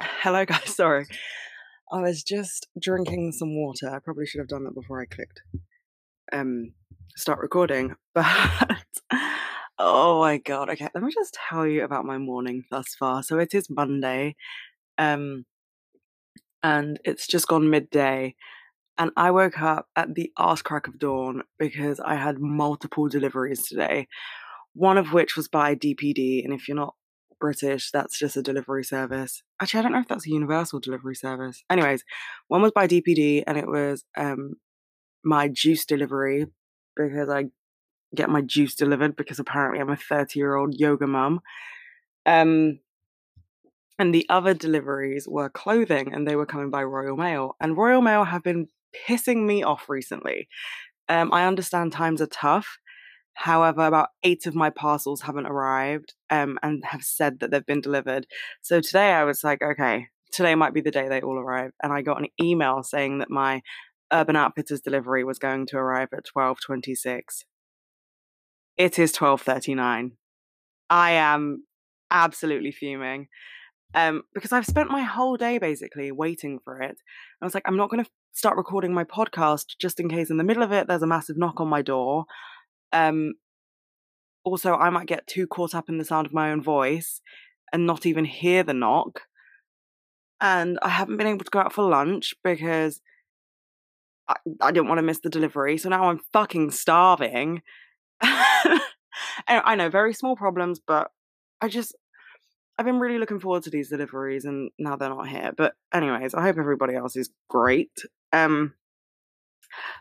Hello, guys. Sorry. I was just drinking some water. I probably should have done that before I clicked um start recording. But oh my god. Okay, let me just tell you about my morning thus far. So it is Monday. Um and it's just gone midday. And I woke up at the arse crack of dawn because I had multiple deliveries today. One of which was by DPD, and if you're not British, that's just a delivery service. Actually, I don't know if that's a universal delivery service. Anyways, one was by DPD and it was um my juice delivery because I get my juice delivered because apparently I'm a 30 year old yoga mum. Um and the other deliveries were clothing and they were coming by Royal Mail. And Royal Mail have been pissing me off recently. Um, I understand times are tough, However, about eight of my parcels haven't arrived um, and have said that they've been delivered. So today I was like, okay, today might be the day they all arrive. And I got an email saying that my Urban Outfitters delivery was going to arrive at 1226. It is 1239. I am absolutely fuming. Um, because I've spent my whole day basically waiting for it. I was like, I'm not going to start recording my podcast just in case in the middle of it there's a massive knock on my door um, also, I might get too caught up in the sound of my own voice and not even hear the knock. And I haven't been able to go out for lunch because I, I didn't want to miss the delivery. So now I'm fucking starving. I know, very small problems, but I just, I've been really looking forward to these deliveries and now they're not here. But, anyways, I hope everybody else is great. Um,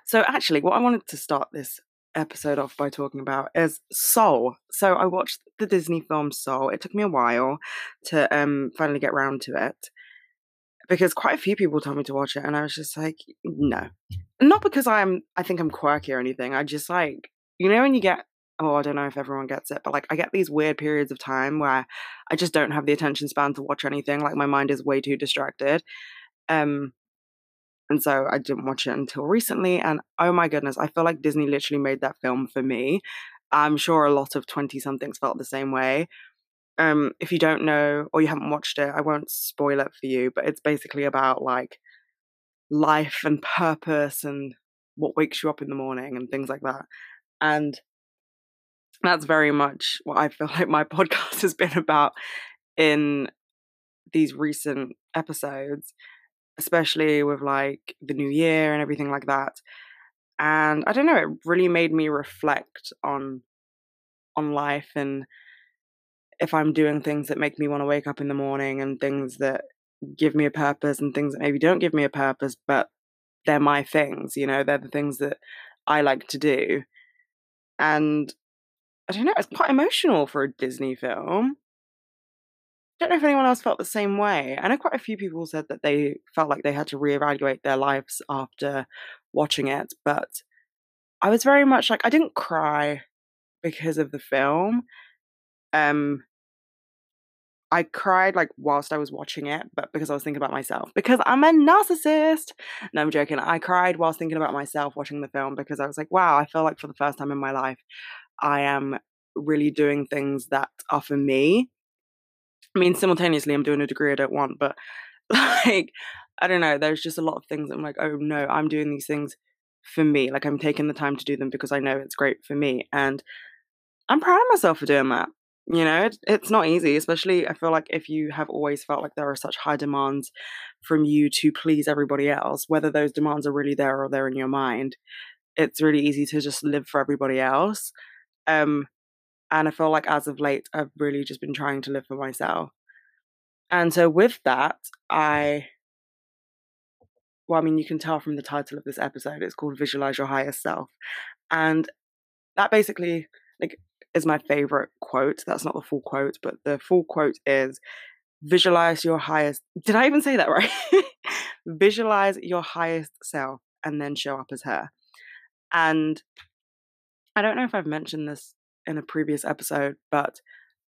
so, actually, what I wanted to start this episode off by talking about is Soul. So I watched the Disney film Soul. It took me a while to um finally get round to it because quite a few people told me to watch it and I was just like no. Not because I'm I think I'm quirky or anything. I just like you know when you get oh I don't know if everyone gets it but like I get these weird periods of time where I just don't have the attention span to watch anything like my mind is way too distracted. Um and so I didn't watch it until recently. And oh my goodness, I feel like Disney literally made that film for me. I'm sure a lot of 20 somethings felt the same way. Um, if you don't know or you haven't watched it, I won't spoil it for you, but it's basically about like life and purpose and what wakes you up in the morning and things like that. And that's very much what I feel like my podcast has been about in these recent episodes especially with like the new year and everything like that. And I don't know, it really made me reflect on on life and if I'm doing things that make me want to wake up in the morning and things that give me a purpose and things that maybe don't give me a purpose, but they're my things, you know, they're the things that I like to do. And I don't know, it's quite emotional for a Disney film don't know if anyone else felt the same way. I know quite a few people said that they felt like they had to reevaluate their lives after watching it, but I was very much like I didn't cry because of the film. Um I cried like whilst I was watching it, but because I was thinking about myself. Because I'm a narcissist. No, I'm joking. I cried whilst thinking about myself watching the film because I was like, wow, I feel like for the first time in my life, I am really doing things that are for me I mean, simultaneously, I'm doing a degree I don't want, but like, I don't know. There's just a lot of things I'm like, oh no, I'm doing these things for me. Like, I'm taking the time to do them because I know it's great for me. And I'm proud of myself for doing that. You know, it, it's not easy, especially I feel like if you have always felt like there are such high demands from you to please everybody else, whether those demands are really there or they're in your mind, it's really easy to just live for everybody else. Um, and I feel like as of late, I've really just been trying to live for myself. And so with that, I, well, I mean, you can tell from the title of this episode, it's called Visualize Your Higher Self. And that basically, like, is my favorite quote. That's not the full quote, but the full quote is visualize your highest. Did I even say that right? visualize your highest self and then show up as her. And I don't know if I've mentioned this in a previous episode, but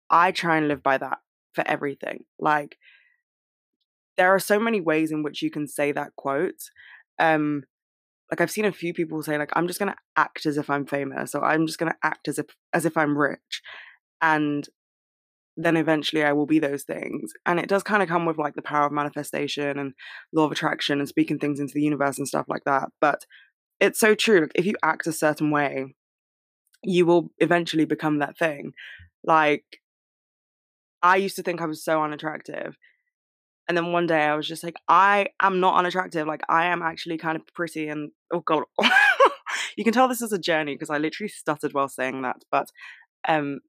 I try and live by that for everything. Like there are so many ways in which you can say that quote. Um like I've seen a few people say like I'm just to act as if I'm famous or I'm just to act as if as if I'm rich. And then eventually I will be those things. And it does kind of come with like the power of manifestation and law of attraction and speaking things into the universe and stuff like that. But it's so true. Like, If you act a certain way, you will eventually become that thing. Like, I used to think I was so unattractive. And then one day I was just like, I am not unattractive. Like, I am actually kind of pretty. And oh, God. you can tell this is a journey because I literally stuttered while saying that. But um,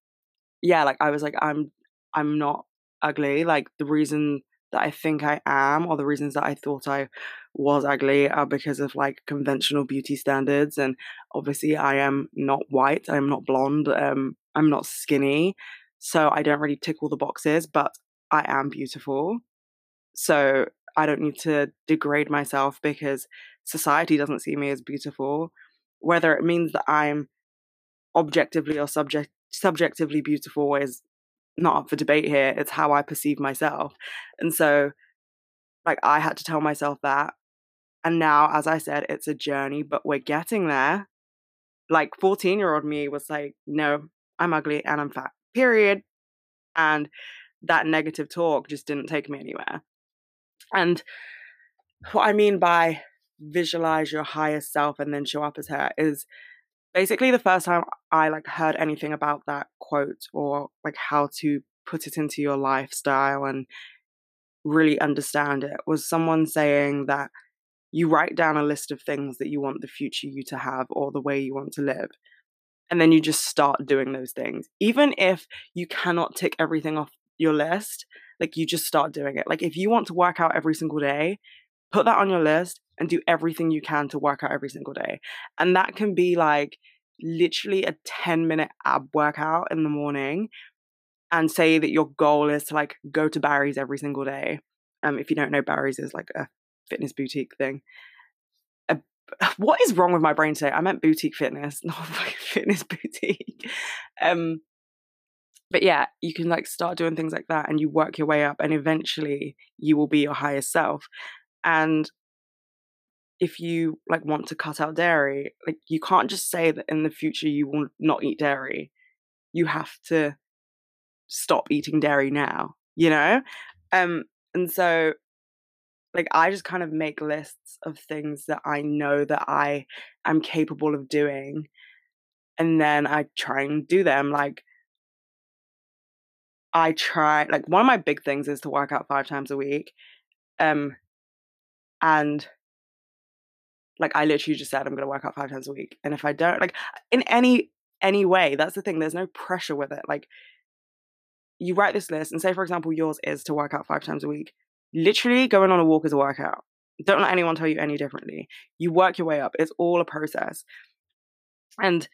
yeah, like I was like, I'm I'm not ugly. Like the reason that I think I am, or the reasons that I thought I was ugly, are because of like conventional beauty standards. And obviously, I am not white. I'm not blonde. Um, I'm not skinny, so I don't really tick all the boxes. But I am beautiful, so I don't need to degrade myself because society doesn't see me as beautiful. Whether it means that I'm objectively or subject subjectively beautiful is not up for debate here. It's how I perceive myself. And so, like, I had to tell myself that. And now, as I said, it's a journey, but we're getting there. Like, 14 year old me was like, no, I'm ugly and I'm fat, period. And that negative talk just didn't take me anywhere. And what I mean by visualize your highest self and then show up as her is basically the first time I like heard anything about that quote or like how to put it into your lifestyle and really understand it was someone saying that you write down a list of things that you want the future you to have or the way you want to live and then you just start doing those things. Even if you cannot tick everything off your list like you just start doing it. Like if you want to work out every single day put that on your list and do everything you can to work out every single day. And that can be like literally a 10 minute ab workout in the morning and say that your goal is to like go to Barry's every single day. Um, if you don't know, Barry's is like a fitness boutique thing. what is wrong with my brain today? I meant boutique fitness, not like fitness boutique. Um, but yeah, you can like start doing things like that and you work your way up and eventually you will be your highest self. And if you like want to cut out dairy, like you can't just say that in the future you will not eat dairy. You have to stop eating dairy now, you know? Um and so like I just kind of make lists of things that I know that I am capable of doing and then I try and do them like I try like one of my big things is to work out 5 times a week. Um and like I literally just said I'm going to work out 5 times a week. And if I don't like in any any way, that's the thing. There's no pressure with it. Like you write this list and say for example yours is to work out 5 times a week. Literally going on a walk is a workout. Don't let anyone tell you any differently. You work your way up. It's all a process. And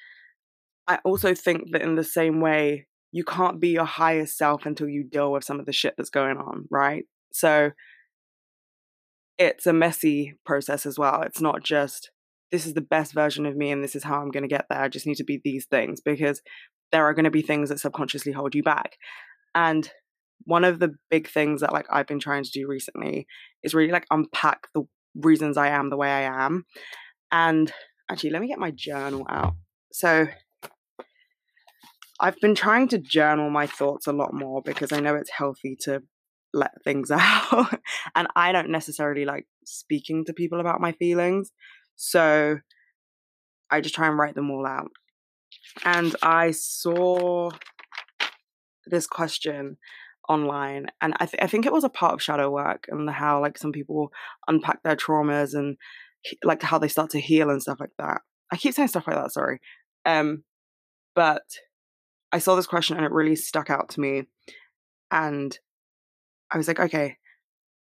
I also think that in the same way, you can't be your highest self until you deal with some of the shit that's going on, right? So it's a messy process as well. It's not just this is the best version of me and this is how I'm going to get there. I just need to be these things because there are going to be things that subconsciously hold you back. And one of the big things that like I've been trying to do recently is really like unpack the reasons I am the way I am. And actually, let me get my journal out. So I've been trying to journal my thoughts a lot more because I know it's healthy to let things out. and I don't necessarily like speaking to people about my feelings. So I just try and write them all out. And I saw this question online and I, th- I think it was a part of shadow work and how like some people unpack their traumas and like how they start to heal and stuff like that i keep saying stuff like that sorry um but i saw this question and it really stuck out to me and I was like, okay,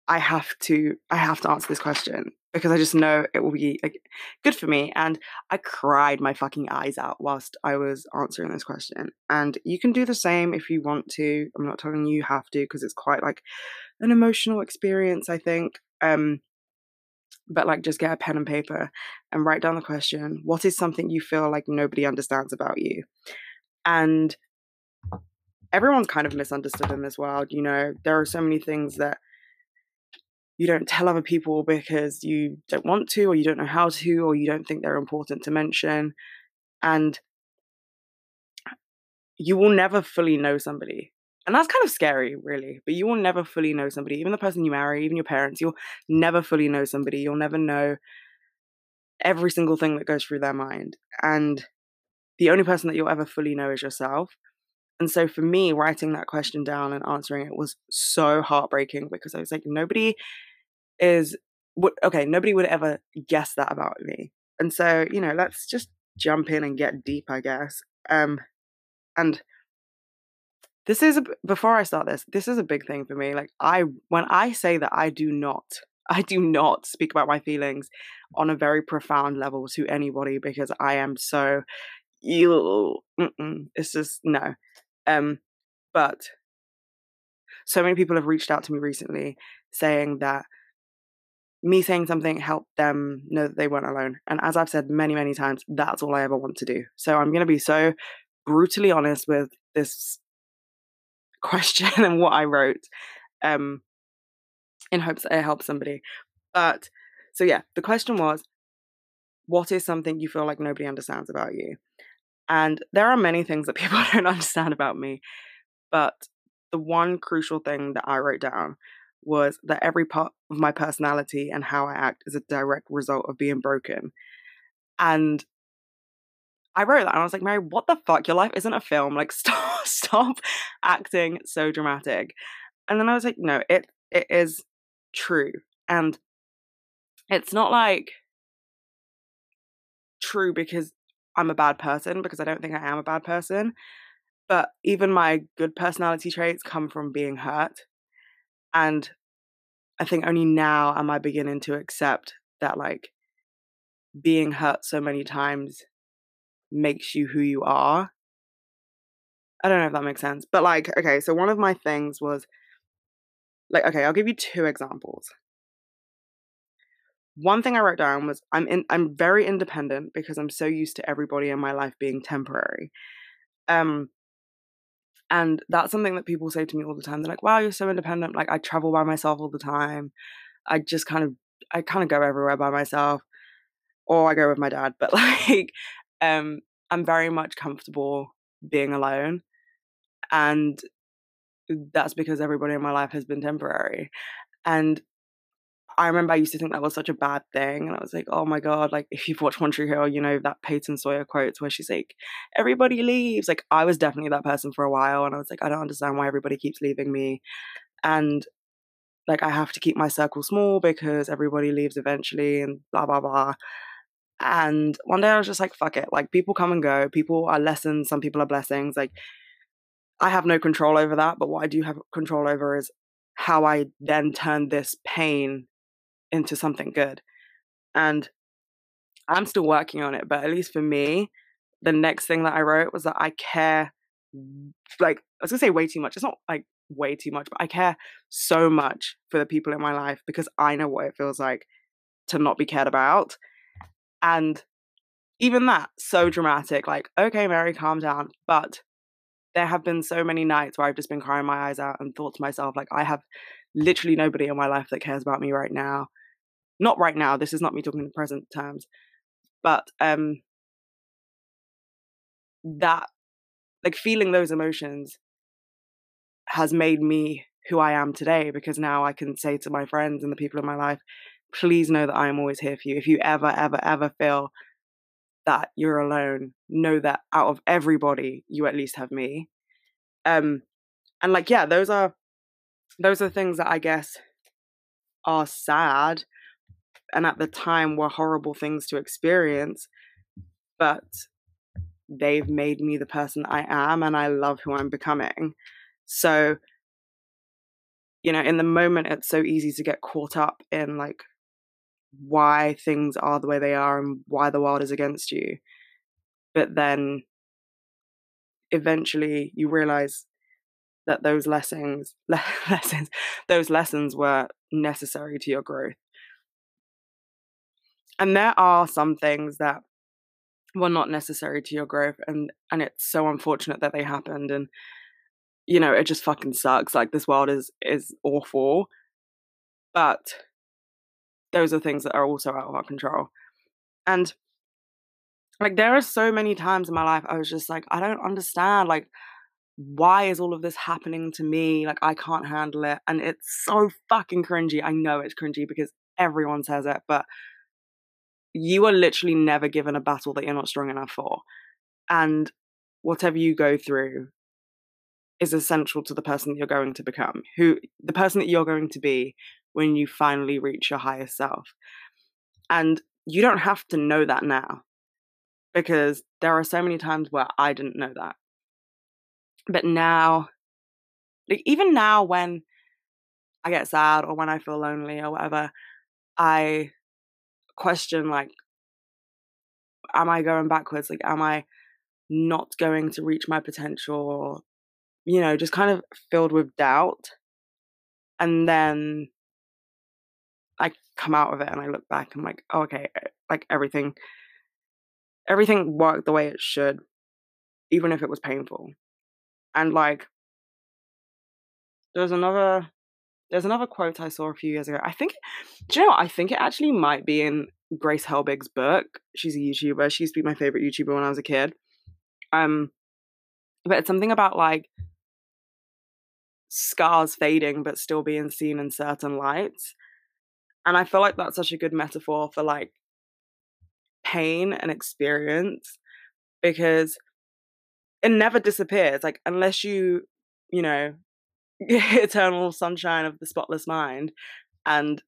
I have to I have to answer this question because I just know it will be like, good for me. And I cried my fucking eyes out whilst I was answering this question. And you can do the same if you want to. I'm not telling you you have to because it's quite like an emotional experience, I think. Um, but like just get a pen and paper and write down the question. What is something you feel like nobody understands about you? And everyone's kind of misunderstood in this world. You know, there are so many things that you don't tell other people because you don't want to, or you don't know how to, or you don't think they're important to mention. And you will never fully know somebody. And that's kind of scary, really. But you will never fully know somebody, even the person you marry, even your parents, you'll never fully know somebody. You'll never know every single thing that goes through their mind. And the only person that you'll ever fully know is yourself. And so for me, writing that question down and answering it was so heartbreaking because I was like, nobody is would okay, nobody would ever guess that about me. And so, you know, let's just jump in and get deep, I guess. Um and this is a, before I start this, this is a big thing for me. Like I when I say that I do not I do not speak about my feelings on a very profound level to anybody because I am so it's just no um but so many people have reached out to me recently saying that me saying something helped them know that they weren't alone and as i've said many many times that's all i ever want to do so i'm going to be so brutally honest with this question and what i wrote um in hopes that it helps somebody. But so yeah, the question was, what is something you feel like nobody understands about you? And there are many things that people don't understand about me, but the one crucial thing that I wrote down was that every part of my personality and how I act is a direct result of being broken. And I wrote that and I was like, Mary, what the fuck? Your life isn't a film. Like, stop, stop acting so dramatic. And then I was like, no, it it is true. And it's not like true because I'm a bad person, because I don't think I am a bad person. But even my good personality traits come from being hurt. And I think only now am I beginning to accept that, like, being hurt so many times makes you who you are. I don't know if that makes sense. But, like, okay, so one of my things was like okay i'll give you two examples one thing i wrote down was i'm in i'm very independent because i'm so used to everybody in my life being temporary. Um and that's something that people say to me all the time. They're like wow you're so independent. Like i travel by myself all the time. I just kind of i kind of go everywhere by myself or i go with my dad but like um i'm very much comfortable being alone and that's because everybody in my life has been temporary. And I remember I used to think that was such a bad thing. And I was like, oh my God, like if you've watched One Tree Hill, you know that Peyton Sawyer quotes where she's like, everybody leaves. Like I was definitely that person for a while. And I was like, I don't understand why everybody keeps leaving me. And like I have to keep my circle small because everybody leaves eventually and blah, blah, blah. And one day I was just like, fuck it. Like people come and go. People are lessons. Some people are blessings. Like I have no control over that, but what I do have control over is how I then turn this pain into something good. And I'm still working on it, but at least for me, the next thing that I wrote was that I care like I was gonna say way too much. It's not like way too much, but I care so much for the people in my life because I know what it feels like to not be cared about. And even that, so dramatic, like, okay, Mary, calm down. But there have been so many nights where I've just been crying my eyes out and thought to myself, like, I have literally nobody in my life that cares about me right now. Not right now, this is not me talking in present terms, but um that like feeling those emotions has made me who I am today because now I can say to my friends and the people in my life, please know that I am always here for you. If you ever, ever, ever feel that you're alone, know that out of everybody, you at least have me. Um, and like, yeah, those are those are things that I guess are sad and at the time were horrible things to experience, but they've made me the person I am and I love who I'm becoming. So, you know, in the moment, it's so easy to get caught up in like why things are the way they are and why the world is against you. But then eventually you realize that those lessons lessons those lessons were necessary to your growth. And there are some things that were not necessary to your growth and and it's so unfortunate that they happened and you know it just fucking sucks like this world is is awful but those are things that are also out of our control. And like there are so many times in my life I was just like, I don't understand. Like why is all of this happening to me? Like, I can't handle it. And it's so fucking cringy. I know it's cringy because everyone says it, but you are literally never given a battle that you're not strong enough for. And whatever you go through is essential to the person that you're going to become, who the person that you're going to be when you finally reach your highest self. And you don't have to know that now because there are so many times where I didn't know that. But now, like even now when I get sad or when I feel lonely or whatever, I question like, am I going backwards? Like, am I not going to reach my potential? You know, just kind of filled with doubt. And then I come out of it and I look back and I'm like, oh, okay, like everything, everything worked the way it should, even if it was painful. And like, there's another, there's another quote I saw a few years ago. I think, do you know what? I think it actually might be in Grace Helbig's book. She's a YouTuber. She used to be my favorite YouTuber when I was a kid. Um, but it's something about like scars fading but still being seen in certain lights. And I feel like that's such a good metaphor for like pain and experience because it never disappears. Like, unless you, you know, eternal sunshine of the spotless mind and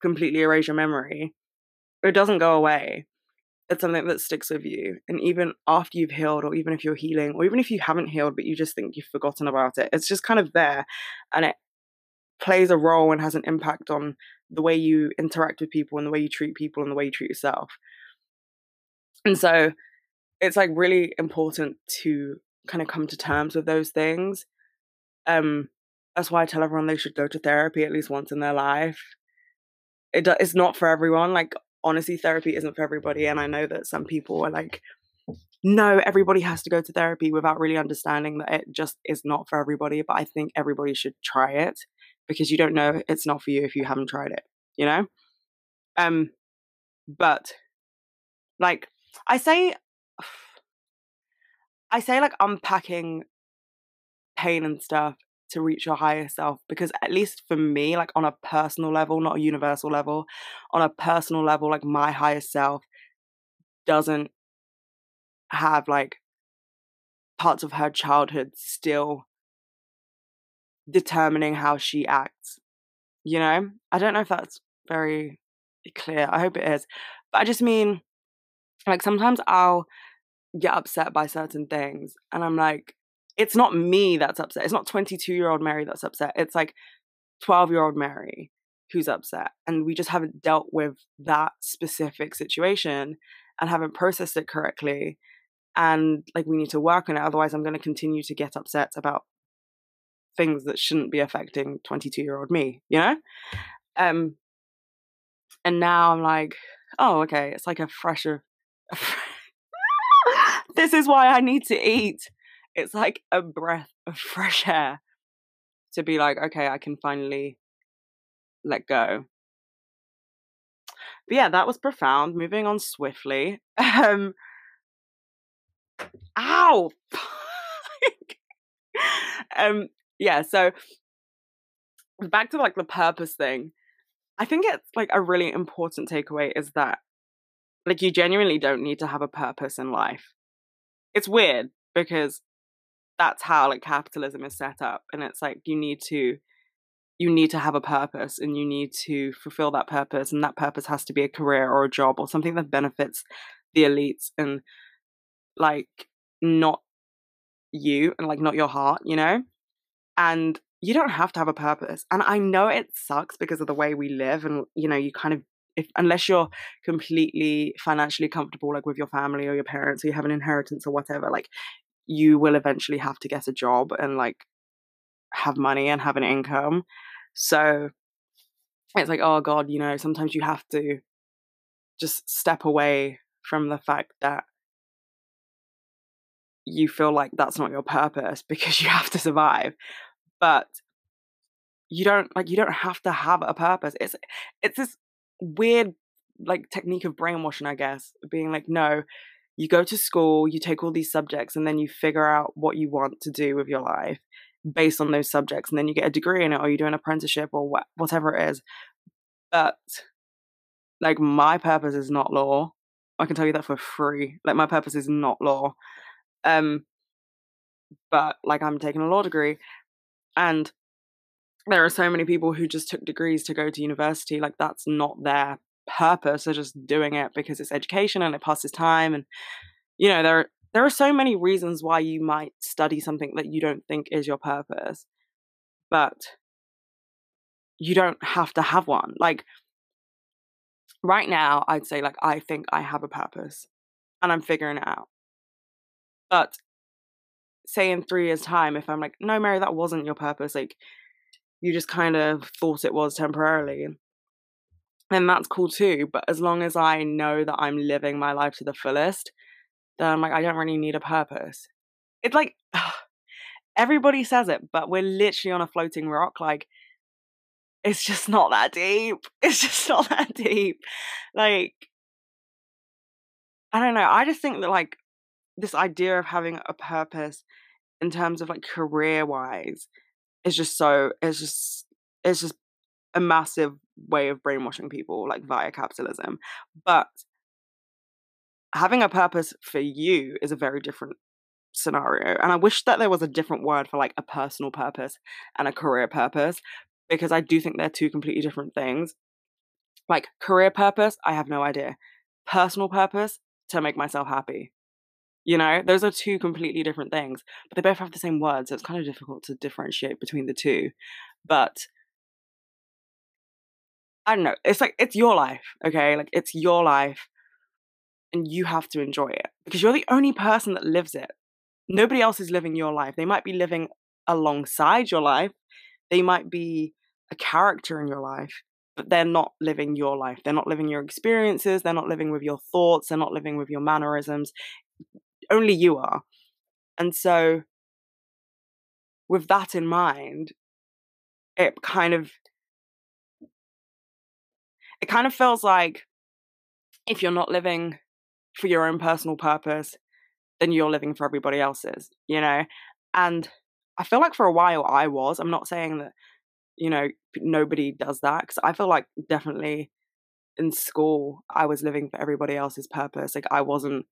completely erase your memory, it doesn't go away. It's something that sticks with you. And even after you've healed, or even if you're healing, or even if you haven't healed, but you just think you've forgotten about it, it's just kind of there. And it plays a role and has an impact on the way you interact with people and the way you treat people and the way you treat yourself. And so it's like really important to kind of come to terms with those things. Um, that's why I tell everyone they should go to therapy at least once in their life. It do, it's not for everyone. Like honestly, therapy isn't for everybody, and I know that some people are like, no, everybody has to go to therapy without really understanding that it just is not for everybody. But I think everybody should try it because you don't know it's not for you if you haven't tried it. You know. Um, but like I say I say like unpacking pain and stuff to reach your higher self because at least for me like on a personal level not a universal level on a personal level like my higher self doesn't have like parts of her childhood still determining how she acts you know? I don't know if that's very clear. I hope it is. But i just mean like sometimes i'll get upset by certain things and i'm like it's not me that's upset. It's not 22 year old mary that's upset. It's like 12 year old mary who's upset and we just haven't dealt with that specific situation and haven't processed it correctly and like we need to work on it otherwise i'm going to continue to get upset about things that shouldn't be affecting 22 year old me you know? Um and now i'm like oh okay it's like a fresher this is why I need to eat. It's like a breath of fresh air to be like, okay, I can finally let go. But yeah, that was profound. Moving on swiftly. Um, ow! um, yeah, so back to like the purpose thing. I think it's like a really important takeaway is that like you genuinely don't need to have a purpose in life it's weird because that's how like capitalism is set up and it's like you need to you need to have a purpose and you need to fulfill that purpose and that purpose has to be a career or a job or something that benefits the elites and like not you and like not your heart you know? And you don't have to have a purpose and i know it sucks because of the way we live and you know you kind of if unless you're completely financially comfortable like with your family or your parents or you have an inheritance or whatever like you will eventually have to get a job and like have money and have an income. So it's like oh god you know sometimes you have to just step away from the fact that you feel like that's not your purpose because you have to survive. But you don't like you don't have to have a purpose. It's it's this weird like technique of brainwashing, I guess, being like, no, you go to school, you take all these subjects, and then you figure out what you want to do with your life based on those subjects, and then you get a degree in it, or you do an apprenticeship, or wh- whatever it is. But like, my purpose is not law. I can tell you that for free. Like, my purpose is not law. Um, but like, I'm taking a law degree, and there are so many people who just took degrees to go to university. Like, that's not their purpose. They're just doing it because it's education and it passes time. And you know, there there are so many reasons why you might study something that you don't think is your purpose, but you don't have to have one. Like right now, I'd say like I think I have a purpose, and I'm figuring it out. But say in three years' time, if I'm like, no, Mary, that wasn't your purpose, like you just kind of thought it was temporarily, then that's cool too. But as long as I know that I'm living my life to the fullest, then I'm like, I don't really need a purpose. It's like everybody says it, but we're literally on a floating rock. Like, it's just not that deep. It's just not that deep. Like, I don't know. I just think that, like, this idea of having a purpose in terms of like career wise is just so, it's just, it's just a massive way of brainwashing people like via capitalism but having a purpose for you is a very different scenario and i wish that there was a different word for like a personal purpose and a career purpose because i do think they're two completely different things. Like career purpose i have no idea. Personal purpose to make myself happy. You know those are two completely different things but they both have the same word so it's kind of difficult to differentiate between the two but I don't know. It's like it's your life, okay? Like it's your life and you have to enjoy it because you're the only person that lives it. Nobody else is living your life. They might be living alongside your life. They might be a character in your life, but they're not living your life. They're not living your experiences, they're not living with your thoughts, they're not living with your mannerisms. Only you are. And so with that in mind, it kind of it kind of feels like if you're not living for your own personal purpose, then you're living for everybody else's, you know? And I feel like for a while I was. I'm not saying that, you know, nobody does that because I feel like definitely in school I was living for everybody else's purpose. Like I wasn't,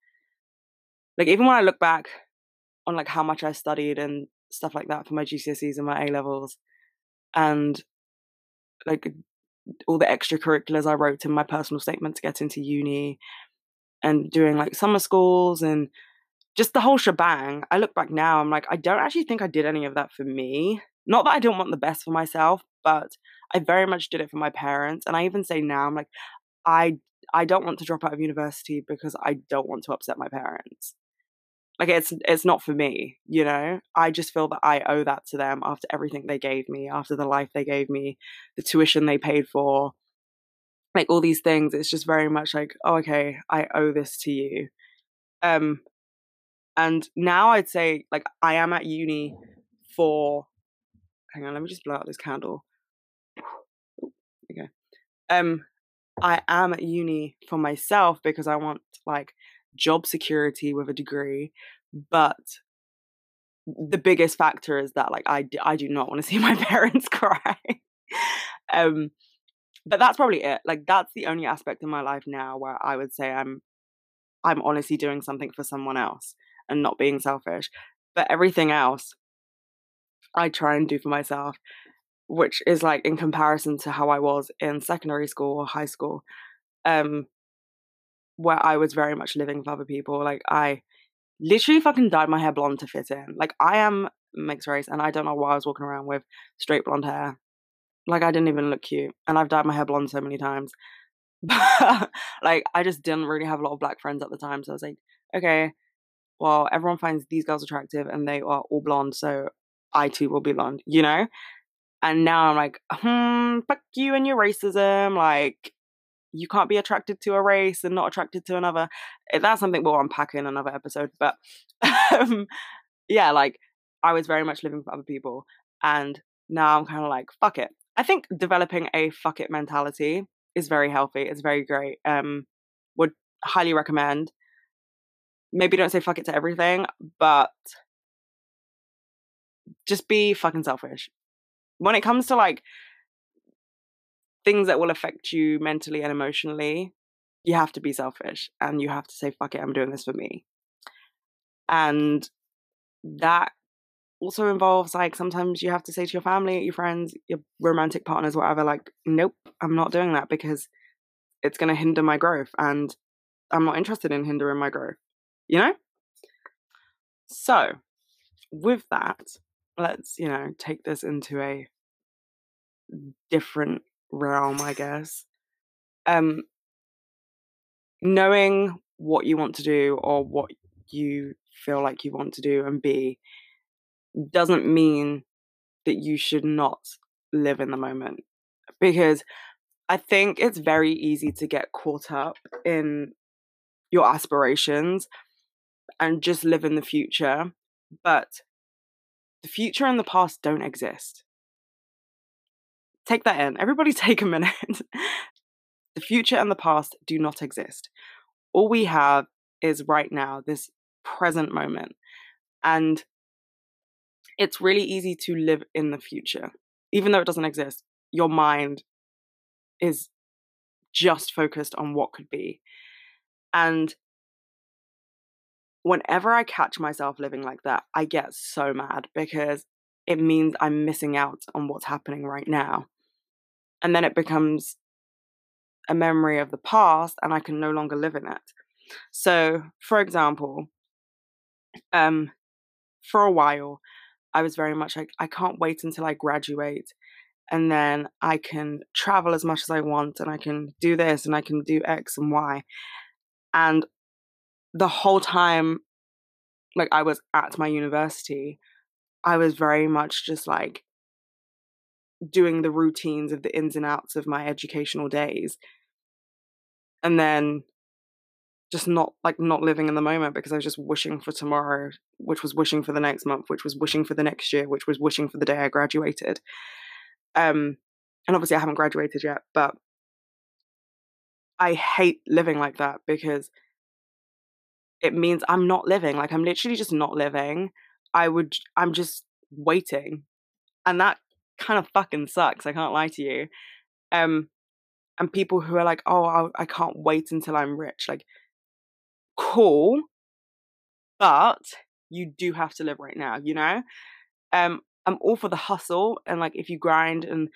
like, even when I look back on like how much I studied and stuff like that for my GCSEs and my A levels, and like all the extracurriculars I wrote in my personal statement to get into uni and doing like summer schools and just the whole shebang. I look back now, I'm like, I don't actually think I did any of that for me. Not that I don't want the best for myself, but I very much did it for my parents. And I even say now, I'm like, I I don't want to drop out of university because I don't want to upset my parents like it's it's not for me you know? I just feel that i owe that to them after everything they gave me after the life they gave me the tuition they paid for like all these things. It's just very much like oh okay i owe this to you. Um and now i'd say like i am at uni for hang on let me just blow out this candle. Okay um i am at uni for myself because i want like job security with a degree, but the biggest factor is that like I, I do not want to see my parents cry. um but that's probably it. Like that's the only aspect in my life now where I would say I'm I'm honestly doing something for someone else and not being selfish. But everything else I try and do for myself, which is like in comparison to how I was in secondary school or high school. Um where I was very much living for other people. Like I literally fucking dyed my hair blonde to fit in. Like I am mixed race and I don't know why I was walking around with straight blonde hair. Like I didn't even look cute. And I've dyed my hair blonde so many times. But like I just didn't really have a lot of black friends at the time. So I was like, okay, well, everyone finds these girls attractive and they are all blonde, so I too will be blonde, you know? And now I'm like, hmm, fuck you and your racism. Like, you can't be attracted to a race and not attracted to another. Eh, that's something we'll unpack in another episode. But um, yeah, like I was very much living for other people. And now I'm kind of like, fuck it. I think developing a fuck it mentality is very healthy. It's very great. Um, would highly recommend. maybe don't say fuck it to everything, but just be fucking selfish. When it comes to like things that will affect you mentally and emotionally, you have to be selfish and you have to say, fuck it, I'm doing this for me. And that also involves like sometimes you have to say to your family, your friends, your romantic partners, whatever, like, nope, I'm not doing that because it's going to hinder my growth and I'm not interested in hindering my growth, you know? So, with that, let's, you know, take this into a different realm, I guess. Um, knowing what you want to do or what you feel like you want to do and be doesn't mean that you should not live in the moment because I think it's very easy to get caught up in your aspirations and just live in the future. But the future and the past don't exist. Take that in. Everybody take a minute. the future and the past do not exist. All we have is right now, this present moment. And it's really easy to live in the future. Even though it doesn't exist, your mind is just focused on what could be. And whenever I catch myself living like that, I get so mad because it means I'm missing out on what's happening right now. And then it becomes a memory of the past and I can no longer live in it. So, for example, um, for a while, I was very much like, I can't wait until I graduate and then I can travel as much as I want and I can do this and I can do X and Y. And the whole time, like I was at my university, I was very much just like doing the routines of the ins and outs of my educational days. And then just not like not living in the moment because I was just wishing for tomorrow, which was wishing for the next month, which was wishing for the next year, which was wishing for the day I graduated. Um, and obviously I haven't graduated yet, but I hate living like that because it means I'm not living. Like I'm literally just not living. I would I'm just waiting. And that kind of fucking sucks. I can't lie to you. Um and people who are like, "Oh, I, I can't wait until I'm rich." Like cool, but you do have to live right now, you know? Um, I'm all for the hustle and like if you grind and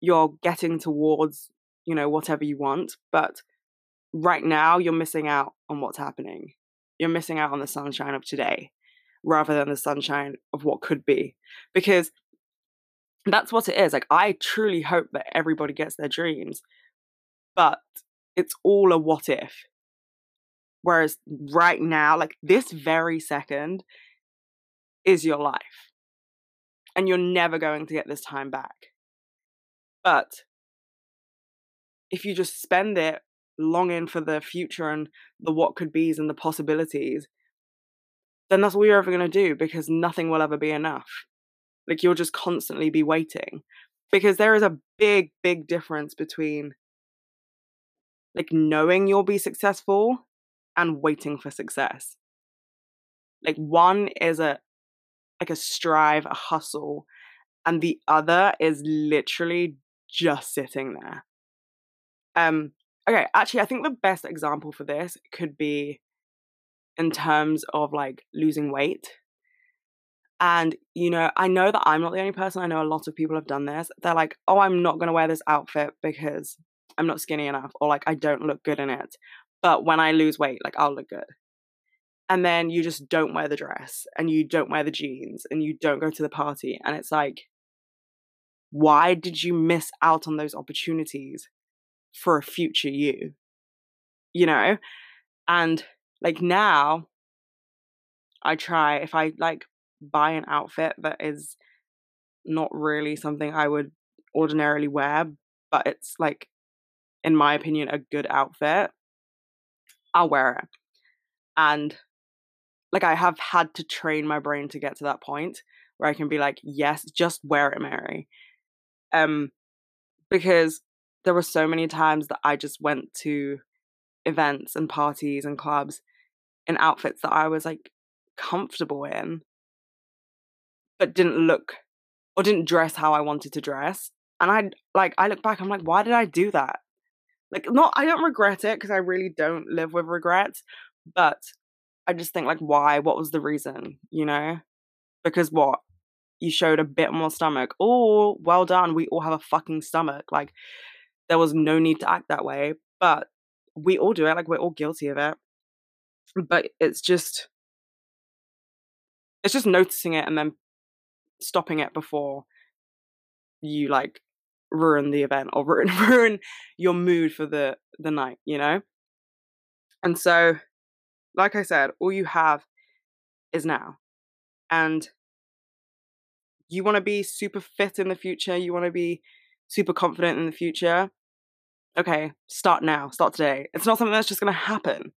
you're getting towards, you know, whatever you want, but right now you're missing out on what's happening. You're missing out on the sunshine of today rather than the sunshine of what could be. Because that's what it is. Like I truly hope that everybody gets their dreams, but it's all a what if. Whereas right now, like this very second, is your life. And you're never going to get this time back. But if you just spend it longing for the future and the what could be's and the possibilities, then that's all you're ever going to do because nothing will ever be enough. Like you'll just constantly be waiting. Because there is a big, big difference between like knowing you'll be successful and waiting for success. Like one is a like a strive, a hustle, and the other is literally just sitting there. Um okay, actually I think the best example for this could be in terms of like losing weight. And, you know, I know that I'm not the only person. I know a lot of people have done this. They're like, oh, I'm not going to wear this outfit because I'm not skinny enough, or like I don't look good in it but when I lose weight, like I'll look good. And then you just don't wear the dress and you don't wear the jeans and you don't go to the party. And it's like, why did you miss out on those opportunities for a future you? You know? And like now, I try, if I like buy an outfit that is not really something I would ordinarily wear, but it's like, in my opinion, a good outfit, I'll wear it. And like I have had to train my brain to get to that point where I can be like, yes, just wear it, Mary. Um, because there were so many times that I just went to events and parties and clubs in outfits that I was like comfortable in, but didn't look or didn't dress how I wanted to dress. And I like I look back, I'm like, why did I do that? Like, not I don't regret it because I really don't live with regrets, but I just think like, why? What was the reason? You know? Because what? You showed a bit more stomach. Oh, well done. We all have a fucking stomach. Like, there was no need to act that way, but we all do it. Like, we're all guilty of it. But it's just, it's just noticing it and then stopping it before you like ruin the event or ruin ruin your mood for the the night you know? And so like i said all you have is now. And you want to be super fit in the future you want to be super confident in the future okay start now start today. It's not something that's just going to happen.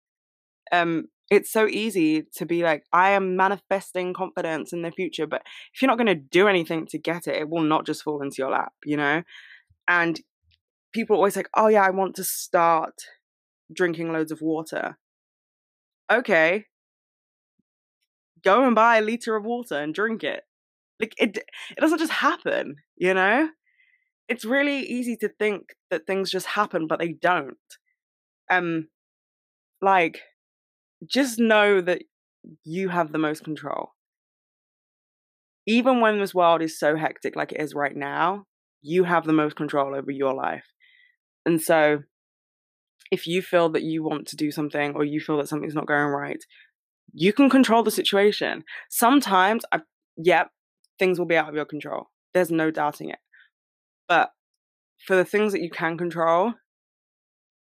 Um it's so easy to be like i am manifesting confidence in the future but if you're not going to do anything to get it it will not just fall into your lap you know? And people always like oh yeah i want to start drinking loads of water. Okay. Go and buy a liter of water and drink it. Like it it doesn't just happen you know? It's really easy to think that things just happen but they don't. Um like just know that you have the most control. Even when this world is so hectic like it is right now, you have the most control over your life. And so, if you feel that you want to do something or you feel that something's not going right, you can control the situation. Sometimes, I, things will be out of your control. There's no doubting it. But for the things that you can control,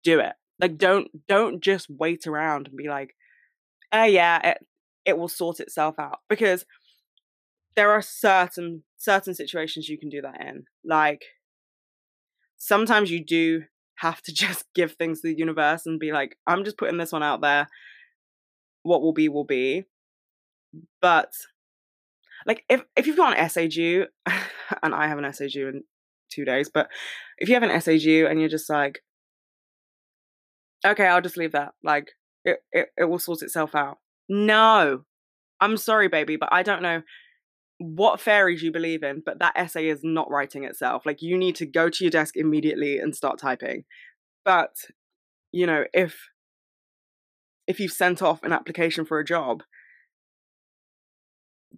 do it. Like don't don't just wait around and be like, "Oh yeah, it it will sort itself out." Because there are certain certain situations you can do that in. Like sometimes you do have to just give things to the universe and be like, "I'm just putting this one out there. What will be will be." But like if if you've got an essay due, and I have an essay due in two days, but if you have an essay due and you're just like, okay, I'll just leave that. Like it, it, it will sort itself out. No, I'm sorry, baby, but I don't know what fairies you believe in, but that essay is not writing itself. Like you need to go to your desk immediately and start typing. But you know, if if you've sent off an application for a job,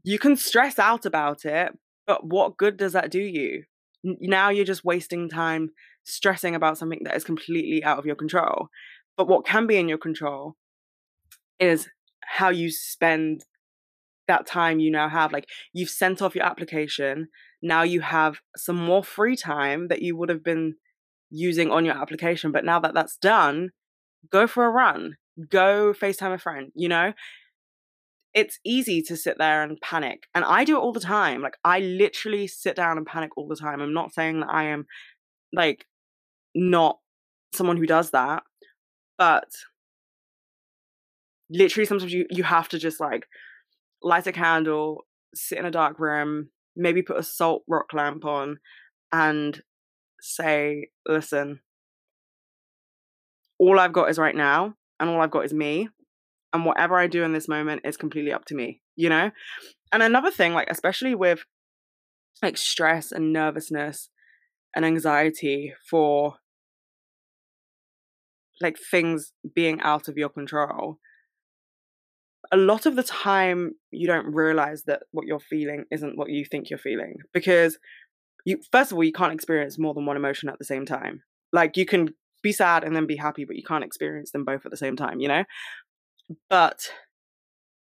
you can stress out about it, but what good does that do you? Now you're just wasting time stressing about something that is completely out of your control. But what can be in your control is how you spend that time you now have. Like you've sent off your application, now you have some more free time that you would have been using on your application. But now that that's done, go for a run, go FaceTime a friend, you know? It's easy to sit there and panic. And I do it all the time. Like, I literally sit down and panic all the time. I'm not saying that I am, like, not someone who does that but literally sometimes you you have to just like light a candle sit in a dark room maybe put a salt rock lamp on and say listen all i've got is right now and all i've got is me and whatever i do in this moment is completely up to me you know? And another thing like especially with like stress and nervousness and anxiety for like things being out of your control a lot of the time you don't realize that what you're feeling isn't what you think you're feeling because you first of all you can't experience more than one emotion at the same time. Like you can be sad and then be happy but you can't experience them both at the same time you know? But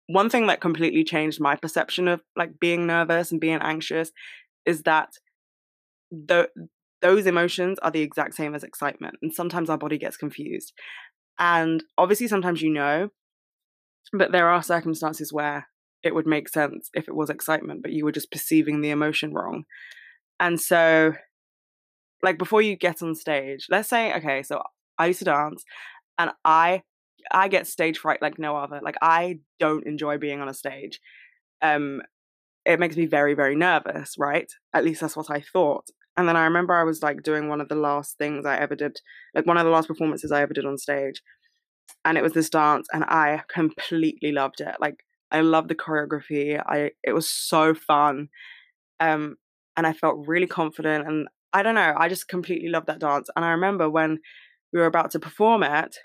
one thing that completely changed my perception of like being nervous and being anxious is that the those emotions are the exact same as excitement. And sometimes our body gets confused. And obviously, sometimes you know, but there are circumstances where it would make sense if it was excitement, but you were just perceiving the emotion wrong. And so, like, before you get on stage, let's say, okay, so I used to dance and I I get stage fright like no other. Like I don't enjoy being on a stage. Um it makes me very very nervous, right? At least that's what I thought. And then I remember I was like doing one of the last things I ever did, like one of the last performances I ever did on stage. and it was this dance and I completely loved it. Like I loved the choreography. I it was so fun. Um and I felt really confident and I don't know, I just completely loved that dance. And I remember when we were about to perform it,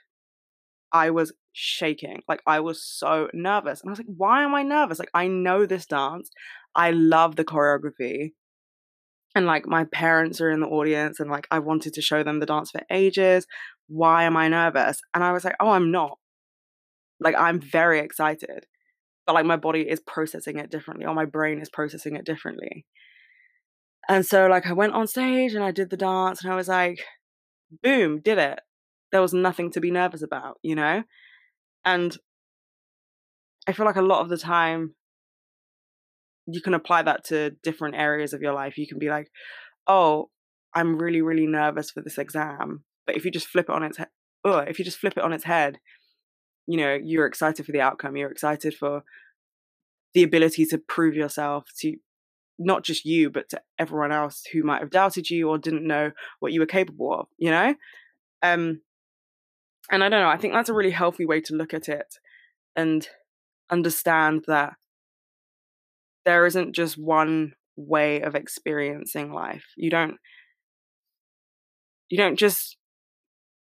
I was shaking. Like I was so nervous. And I was like, why am I nervous? Like I know this dance. I love the choreography. And like my parents are in the audience and like I wanted to show them the dance for ages. Why am I nervous? And I was like, oh, I'm not. Like I'm very excited. But like my body is processing it differently or my brain is processing it differently. And so like I went on stage and I did the dance and I was like, boom, did it. There was nothing to be nervous about, you know? And I feel like a lot of the time you can apply that to different areas of your life. You can be like, oh, I'm really, really nervous for this exam. But if you just flip it on its oh, if you just flip it on its head, you know, you're excited for the outcome. You're excited for the ability to prove yourself to not just you, but to everyone else who might have doubted you or didn't know what you were capable of, you know? Um, and I don't know, I think that's a really healthy way to look at it and understand that there isn't just one way of experiencing life. You don't you don't just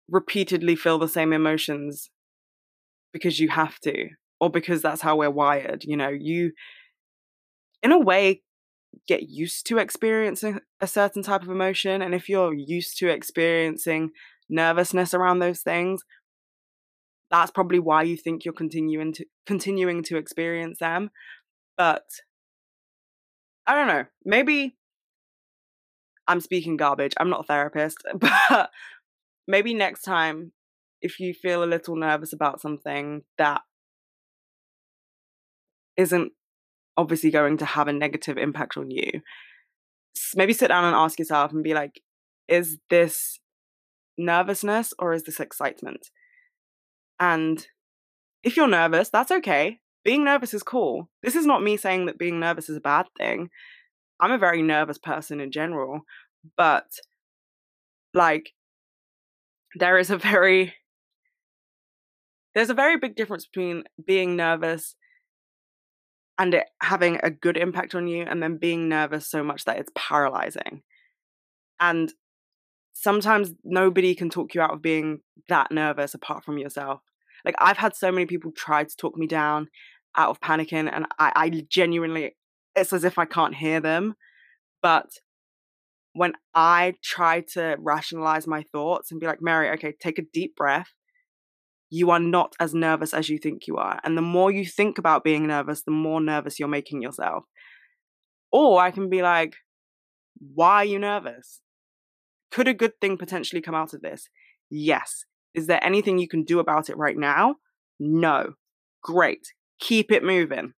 repeatedly feel the same emotions because you have to or because that's how we're wired, you know. You in a way get used to experiencing a certain type of emotion and if you're used to experiencing nervousness around those things that's probably why you think you're continuing to continuing to experience them but I don't know. Maybe I'm speaking garbage. I'm not a therapist, but maybe next time, if you feel a little nervous about something that isn't obviously going to have a negative impact on you, maybe sit down and ask yourself and be like, is this nervousness or is this excitement? And if you're nervous, that's okay being nervous is cool. This is not me saying that being nervous is a bad thing. I'm a very nervous person in general, but like there is a very there's a very big difference between being nervous and it having a good impact on you and then being nervous so much that it's paralyzing. And sometimes nobody can talk you out of being that nervous apart from yourself. Like I've had so many people try to talk me down out of panicking, and I, I genuinely, it's as if I can't hear them. But when I try to rationalize my thoughts and be like, Mary, okay, take a deep breath. You are not as nervous as you think you are. And the more you think about being nervous, the more nervous you're making yourself. Or I can be like, why are you nervous? Could a good thing potentially come out of this? Yes. Is there anything you can do about it right now? No. Great. Keep it moving.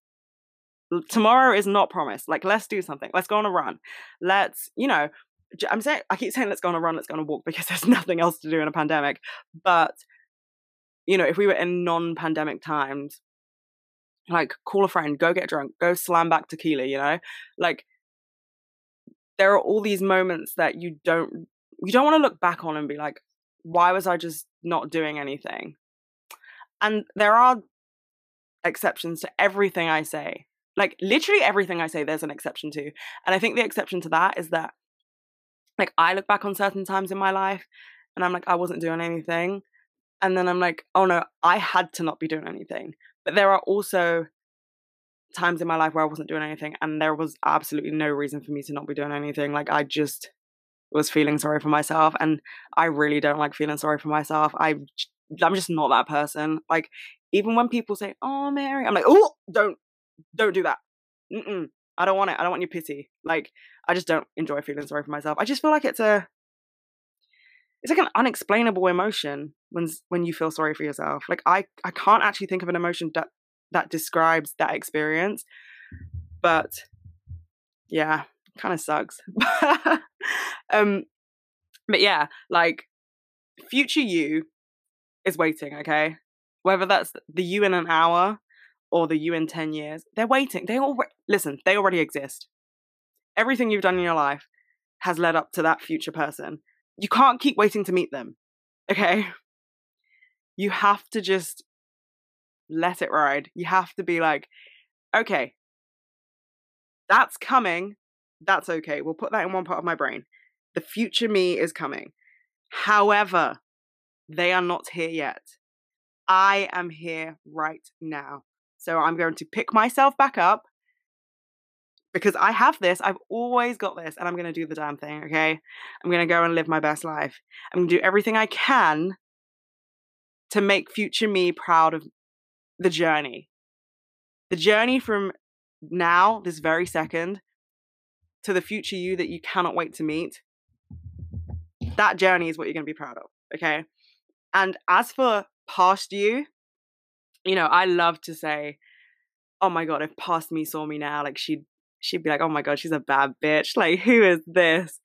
Tomorrow is not promised. Like, let's do something. Let's go on a run. Let's, you know, I'm saying, I keep saying let's go on a run, let's go on a walk because there's nothing else to do in a pandemic. But, you know, if we were in non pandemic times, like call a friend, go get drunk, go slam back tequila, you know? Like, there are all these moments that you don't you don't want to look back on and be like why was i just not doing anything. And there are exceptions to everything I say. Like literally everything I say, there's an exception to. And I think the exception to that is that, like, I look back on certain times in my life and I'm like, I wasn't doing anything. And then I'm like, oh no, I had to not be doing anything. But there are also times in my life where I wasn't doing anything and there was absolutely no reason for me to not be doing anything. Like, I just was feeling sorry for myself and I really don't like feeling sorry for myself. I I'm just not that person. Like even when people say, "Oh, Mary," I'm like, "Oh, don't don't do that." Mm-mm. I don't want it. I don't want your pity. Like I just don't enjoy feeling sorry for myself. I just feel like it's a it's like an unexplainable emotion when when you feel sorry for yourself. Like I I can't actually think of an emotion that that describes that experience. But yeah, kind of sucks. um, but yeah, like future you is waiting. Okay, whether that's the you in an hour or the you in ten years, they're waiting. They all listen. They already exist. Everything you've done in your life has led up to that future person. You can't keep waiting to meet them. Okay. You have to just let it ride. You have to be like, okay, that's coming. That's okay. We'll put that in one part of my brain. The future me is coming. However, they are not here yet. I am here right now. So I'm going to pick myself back up because I have this. I've always got this, and I'm going to do the damn thing, okay? I'm going to go and live my best life. I'm going to do everything I can to make future me proud of the journey. The journey from now, this very second, to the future you that you cannot wait to meet. That journey is what you're going to be proud of, okay? And as for past you, you know, I love to say, oh my god, if past me saw me now, like she'd she'd be like, oh my god, she's a bad bitch. Like, who is this?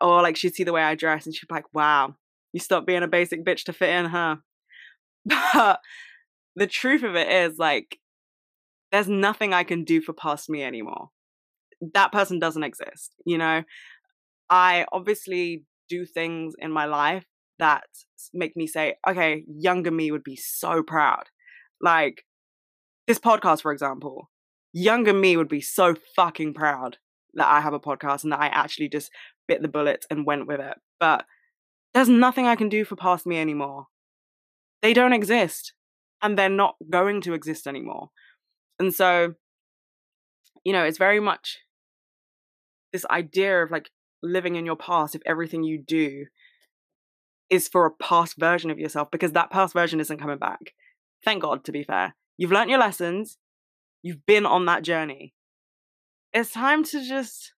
Or like she'd see the way I dress and she'd be like, wow, you stopped being a basic bitch to fit in, huh? But the truth of it is, like, there's nothing I can do for past me anymore. That person doesn't exist, you know? I obviously do things in my life that make me say, okay, younger me would be so proud. Like this podcast, for example, younger me would be so fucking proud that I have a podcast and that I actually just bit the bullet and went with it. But there's nothing I can do for past me anymore. They don't exist and they're not going to exist anymore. And so, you know, it's very much this idea of like living in your past if everything you do is for a past version of yourself because that past version isn't coming back. Thank God, to be fair. You've learned your lessons, you've been on that journey. It's time to just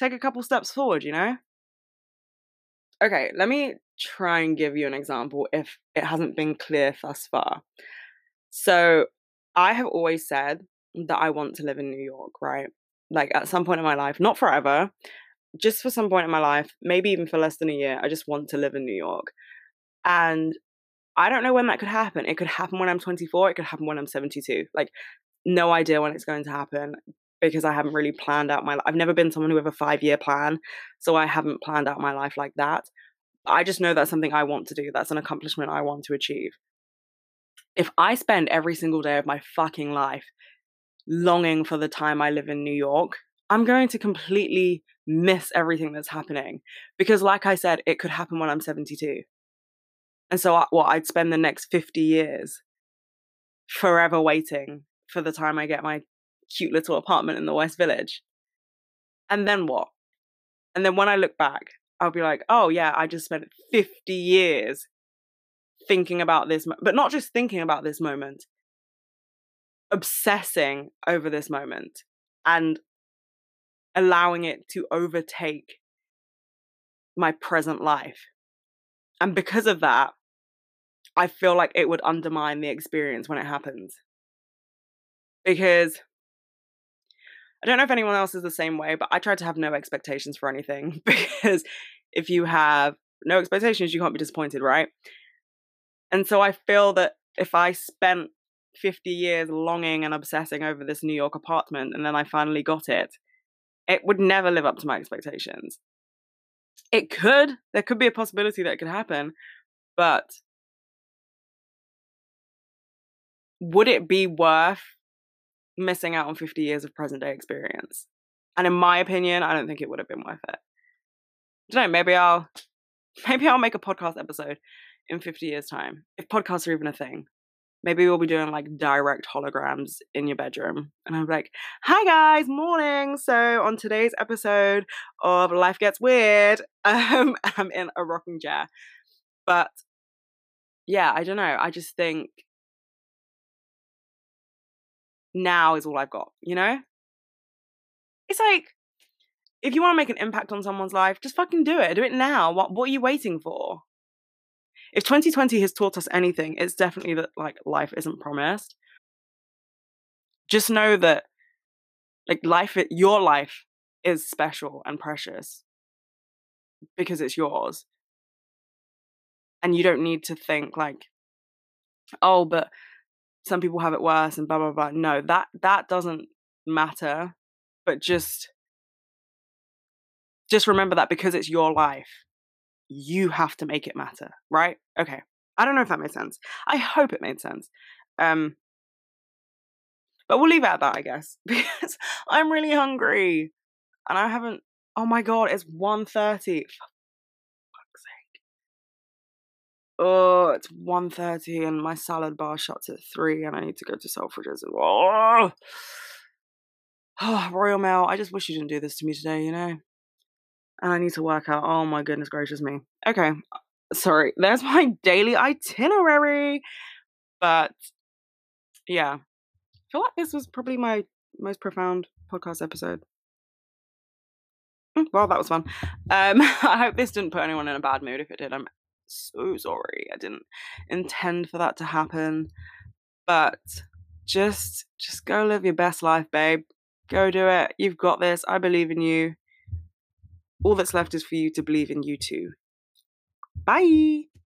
take a couple steps forward, you know? Okay, let me try and give you an example if it hasn't been clear thus far. So, I have always said that I want to live in New York, right? Like at some point in my life, not forever, just for some point in my life, maybe even for less than a year, I just want to live in New York. And I don't know when that could happen. It could happen when I'm 24, it could happen when I'm 72. Like, no idea when it's going to happen because I haven't really planned out my life. I've never been someone who have a five year plan, so I haven't planned out my life like that. I just know that's something I want to do. That's an accomplishment I want to achieve. If I spend every single day of my fucking life longing for the time I live in New York, I'm going to completely miss everything that's happening. Because, like I said, it could happen when I'm 72. And so, I, what, I'd spend the next 50 years forever waiting for the time I get my cute little apartment in the West Village. And then what? And then when I look back, I'll be like, oh, yeah, I just spent 50 years thinking about this, but not just thinking about this moment, obsessing over this moment and allowing it to overtake my present life. And because of that, I feel like it would undermine the experience when it happens. Because I don't know if anyone else is the same way, but I try to have no expectations for anything because if you have no expectations, you can't be disappointed, right? And so I feel that if I spent 50 years longing and obsessing over this New York apartment and then I finally got it, it would never live up to my expectations. It could, there could be a possibility that could happen, but would it be worth missing out on 50 years of present day experience? And in my opinion, I don't think it would have been worth it. I don't know, maybe I'll maybe I'll make a podcast episode in 50 years time if podcasts are even a thing maybe we'll be doing like direct holograms in your bedroom. And I'm like, hi guys, morning. So on today's episode of Life Gets Weird, um, I'm in a rocking chair. But yeah, I don't know. I just think now is all I've got, you know? It's like, if you want to make an impact on someone's life, just fucking do it. Do it now. What what are you waiting for? If 2020 has taught us anything, it's definitely that like life isn't promised. Just know that like life, your life is special and precious because it's yours. And you don't need to think like, oh, but some people have it worse and blah blah blah. No, that that doesn't matter. But just just remember that because it's your life, you have to make it matter, right? Okay. I don't know if that made sense. I hope it made sense. Um, but we'll leave at that, I guess, because I'm really hungry and I haven't. Oh my god, it's 1.30. For fuck's sake. Oh, it's 1.30 and my salad bar shuts at 3 and I need to go to Selfridges. Oh. oh, Royal Mail, I just wish you didn't do this to me today, you know? And I need to work out. Oh my goodness gracious me. Okay, sorry. There's my daily itinerary. But yeah, I feel like this was probably my most profound podcast episode. Mm, well, that was fun. Um, I hope this didn't put anyone in a bad mood. If it did, I'm so sorry. I didn't intend for that to happen. But just just go live your best life, babe. Go do it. You've got this. I believe in you. All that's left is for you to believe in you too. Bye.